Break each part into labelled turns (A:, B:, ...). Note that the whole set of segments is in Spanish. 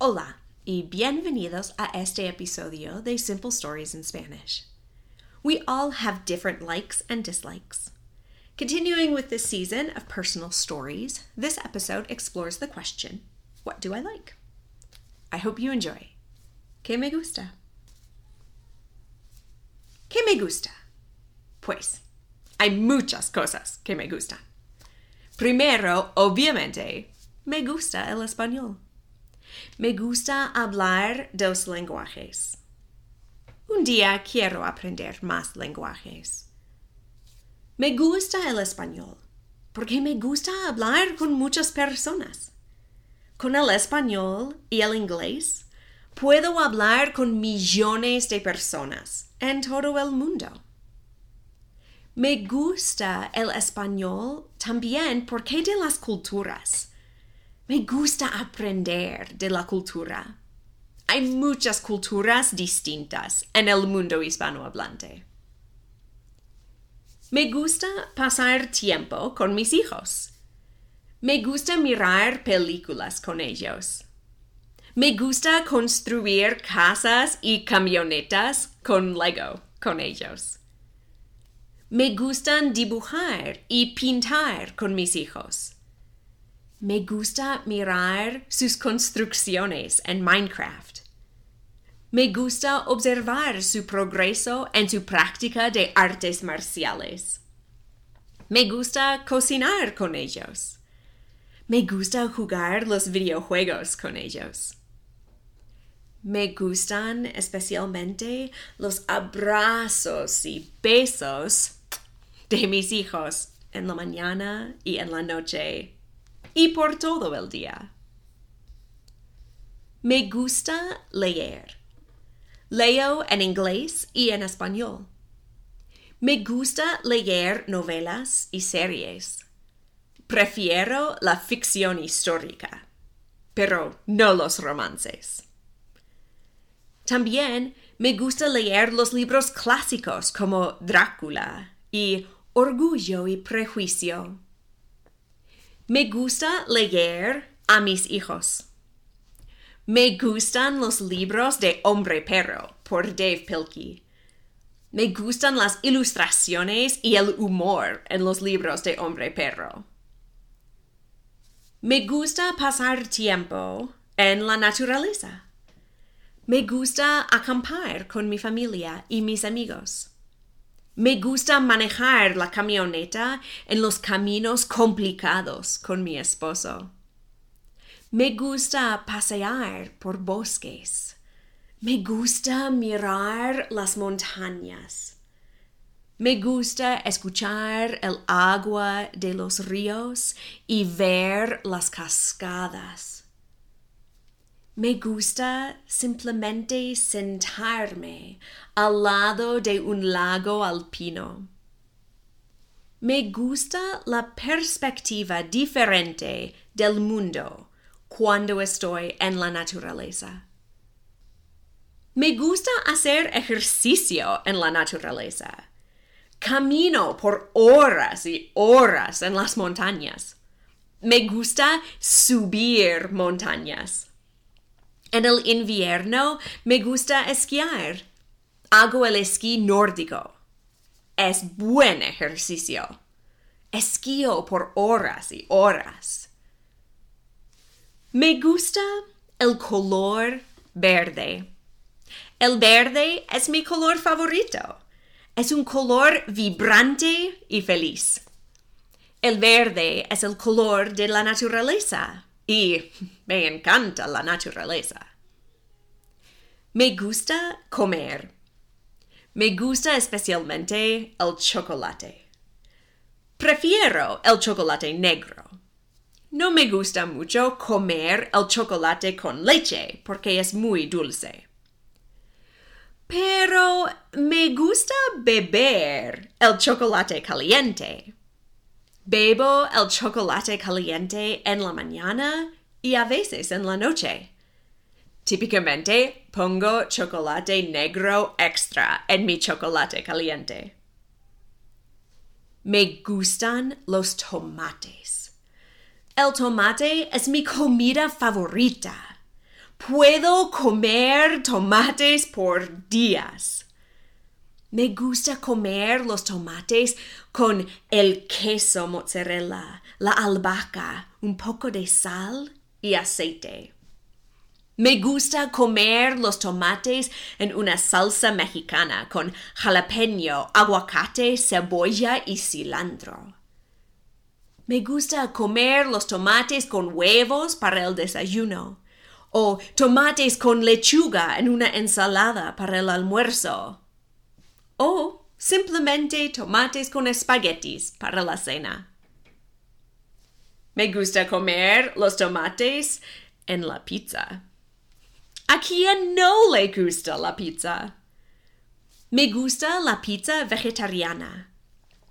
A: Hola y bienvenidos a este episodio de Simple Stories in Spanish. We all have different likes and dislikes. Continuing with this season of personal stories, this episode explores the question What do I like? I hope you enjoy. ¿Qué me gusta? ¿Qué me gusta? Pues, hay muchas cosas que me gustan. Primero, obviamente, me gusta el español. Me gusta hablar dos lenguajes. Un día quiero aprender más lenguajes. Me gusta el español porque me gusta hablar con muchas personas. Con el español y el inglés puedo hablar con millones de personas en todo el mundo. Me gusta el español también porque de las culturas. Me gusta aprender de la cultura. Hay muchas culturas distintas en el mundo hispanohablante. Me gusta pasar tiempo con mis hijos. Me gusta mirar películas con ellos. Me gusta construir casas y camionetas con Lego con ellos. Me gustan dibujar y pintar con mis hijos. Me gusta mirar sus construcciones en Minecraft. Me gusta observar su progreso en su práctica de artes marciales. Me gusta cocinar con ellos. Me gusta jugar los videojuegos con ellos. Me gustan especialmente los abrazos y besos de mis hijos en la mañana y en la noche y por todo el día. Me gusta leer. Leo en inglés y en español. Me gusta leer novelas y series. Prefiero la ficción histórica, pero no los romances. También me gusta leer los libros clásicos como Drácula y Orgullo y Prejuicio. Me gusta leer a mis hijos. Me gustan los libros de Hombre Perro por Dave Pilkey. Me gustan las ilustraciones y el humor en los libros de Hombre Perro. Me gusta pasar tiempo en la naturaleza. Me gusta acampar con mi familia y mis amigos. Me gusta manejar la camioneta en los caminos complicados con mi esposo. Me gusta pasear por bosques. Me gusta mirar las montañas. Me gusta escuchar el agua de los ríos y ver las cascadas. Me gusta simplemente sentarme al lado de un lago alpino. Me gusta la perspectiva diferente del mundo cuando estoy en la naturaleza. Me gusta hacer ejercicio en la naturaleza. Camino por horas y horas en las montañas. Me gusta subir montañas. En el invierno me gusta esquiar. Hago el esquí nórdico. Es buen ejercicio. Esquío por horas y horas. Me gusta el color verde. El verde es mi color favorito. Es un color vibrante y feliz. El verde es el color de la naturaleza y me encanta la naturaleza. Me gusta comer. Me gusta especialmente el chocolate. Prefiero el chocolate negro. No me gusta mucho comer el chocolate con leche porque es muy dulce. Pero me gusta beber el chocolate caliente. Bebo el chocolate caliente en la mañana y a veces en la noche. Típicamente pongo chocolate negro extra en mi chocolate caliente. Me gustan los tomates. El tomate es mi comida favorita. Puedo comer tomates por días. Me gusta comer los tomates con el queso mozzarella, la albahaca, un poco de sal y aceite. Me gusta comer los tomates en una salsa mexicana con jalapeño, aguacate, cebolla y cilantro. Me gusta comer los tomates con huevos para el desayuno o tomates con lechuga en una ensalada para el almuerzo o simplemente tomates con espaguetis para la cena. Me gusta comer los tomates en la pizza. ¿A quién no le gusta la pizza? Me gusta la pizza vegetariana.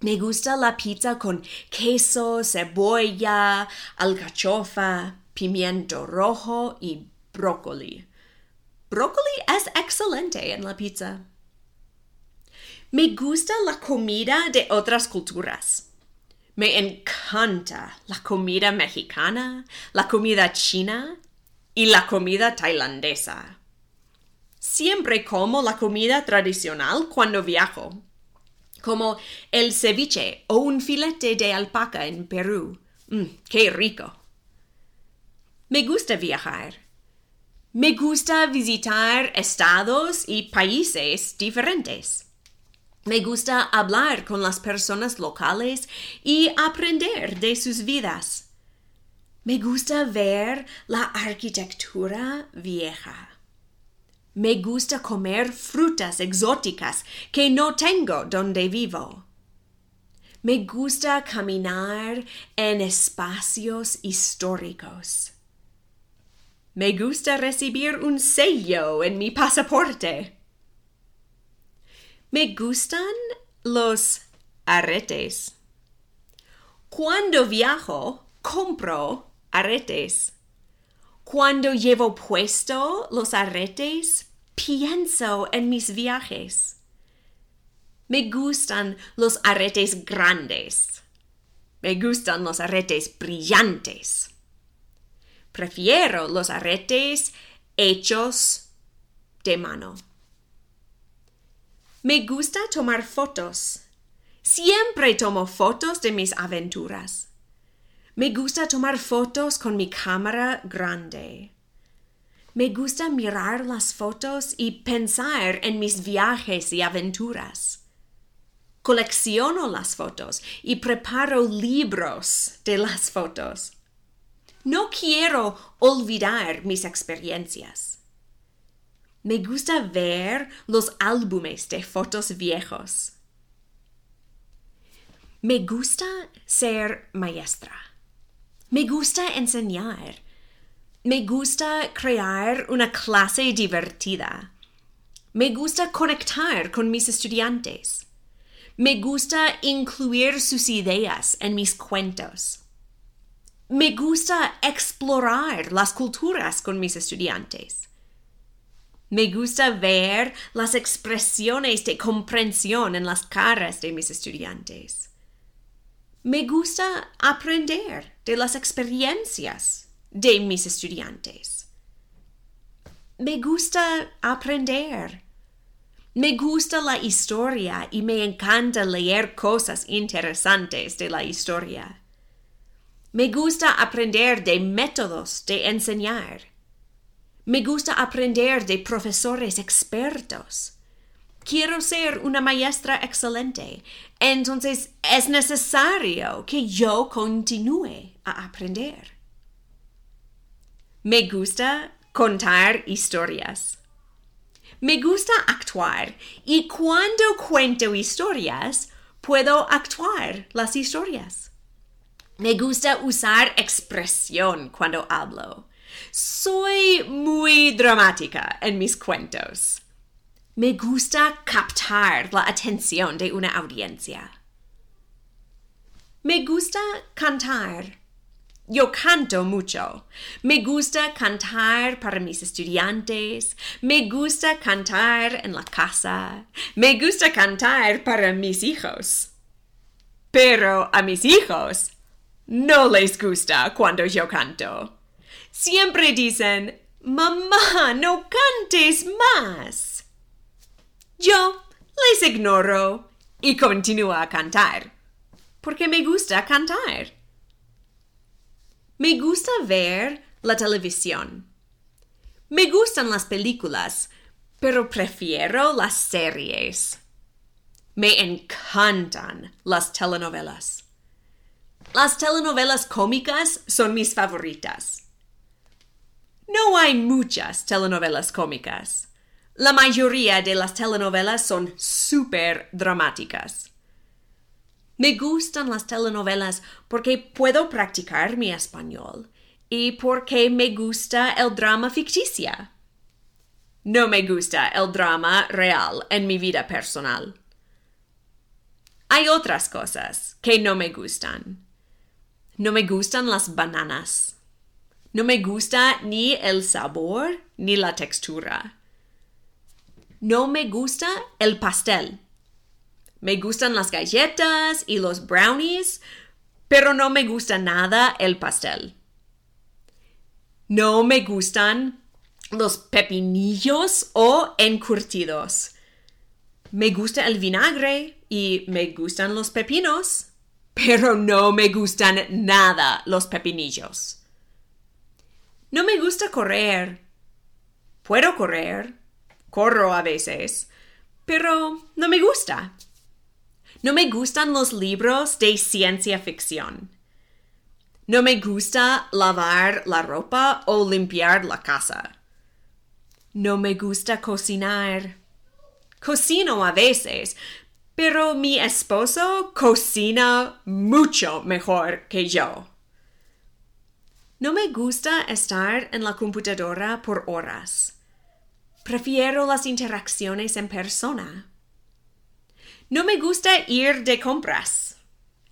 A: Me gusta la pizza con queso, cebolla, alcachofa, pimiento rojo y brócoli. Brócoli es excelente en la pizza. Me gusta la comida de otras culturas. Me encanta la comida mexicana, la comida china y la comida tailandesa. Siempre como la comida tradicional cuando viajo, como el ceviche o un filete de alpaca en Perú. Mm, ¡Qué rico! Me gusta viajar. Me gusta visitar estados y países diferentes. Me gusta hablar con las personas locales y aprender de sus vidas. Me gusta ver la arquitectura vieja. Me gusta comer frutas exóticas que no tengo donde vivo. Me gusta caminar en espacios históricos. Me gusta recibir un sello en mi pasaporte. Me gustan los aretes. Cuando viajo, compro aretes. Cuando llevo puesto los aretes, pienso en mis viajes. Me gustan los aretes grandes. Me gustan los aretes brillantes. Prefiero los aretes hechos de mano. Me gusta tomar fotos. Siempre tomo fotos de mis aventuras. Me gusta tomar fotos con mi cámara grande. Me gusta mirar las fotos y pensar en mis viajes y aventuras. Colecciono las fotos y preparo libros de las fotos. No quiero olvidar mis experiencias. Me gusta ver los álbumes de fotos viejos. Me gusta ser maestra. Me gusta enseñar. Me gusta crear una clase divertida. Me gusta conectar con mis estudiantes. Me gusta incluir sus ideas en mis cuentos. Me gusta explorar las culturas con mis estudiantes. Me gusta ver las expresiones de comprensión en las caras de mis estudiantes. Me gusta aprender de las experiencias de mis estudiantes. Me gusta aprender. Me gusta la historia y me encanta leer cosas interesantes de la historia. Me gusta aprender de métodos de enseñar. Me gusta aprender de profesores expertos quiero ser una maestra excelente. Entonces es necesario que yo continúe a aprender. Me gusta contar historias. Me gusta actuar y cuando cuento historias, puedo actuar las historias. Me gusta usar expresión cuando hablo. Soy muy dramática en mis cuentos. Me gusta captar la atención de una audiencia. Me gusta cantar. Yo canto mucho. Me gusta cantar para mis estudiantes. Me gusta cantar en la casa. Me gusta cantar para mis hijos. Pero a mis hijos no les gusta cuando yo canto. Siempre dicen, Mamá, no cantes más. Yo les ignoro y continúo a cantar, porque me gusta cantar. Me gusta ver la televisión. Me gustan las películas, pero prefiero las series. Me encantan las telenovelas. Las telenovelas cómicas son mis favoritas. No hay muchas telenovelas cómicas. La mayoría de las telenovelas son súper dramáticas. Me gustan las telenovelas porque puedo practicar mi español y porque me gusta el drama ficticio. No me gusta el drama real en mi vida personal. Hay otras cosas que no me gustan. No me gustan las bananas. No me gusta ni el sabor ni la textura. No me gusta el pastel. Me gustan las galletas y los brownies, pero no me gusta nada el pastel. No me gustan los pepinillos o encurtidos. Me gusta el vinagre y me gustan los pepinos, pero no me gustan nada los pepinillos. No me gusta correr. Puedo correr. Corro a veces. Pero no me gusta. No me gustan los libros de ciencia ficción. No me gusta lavar la ropa o limpiar la casa. No me gusta cocinar. Cocino a veces, pero mi esposo cocina mucho mejor que yo. No me gusta estar en la computadora por horas. Prefiero las interacciones en persona. No me gusta ir de compras.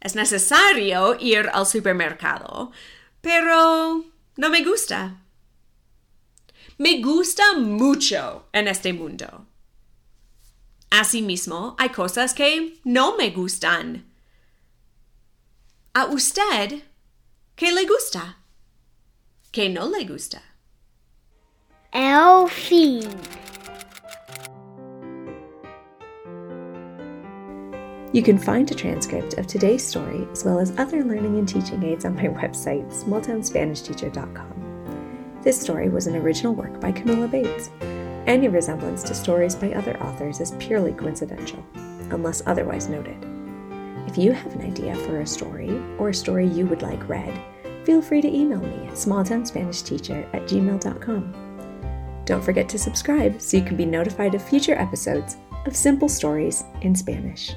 A: Es necesario ir al supermercado, pero no me gusta. Me gusta mucho en este mundo. Asimismo, hay cosas que no me gustan. ¿A usted qué le gusta? Que no le gusta.
B: El fin.
C: You can find a transcript of today's story as well as other learning and teaching aids on my website, smalltownspanishteacher.com. This story was an original work by Camilla Bates. Any resemblance to stories by other authors is purely coincidental, unless otherwise noted. If you have an idea for a story or a story you would like read, feel free to email me at smalltownspanishteacher at gmail.com. Don't forget to subscribe so you can be notified of future episodes of Simple Stories in Spanish.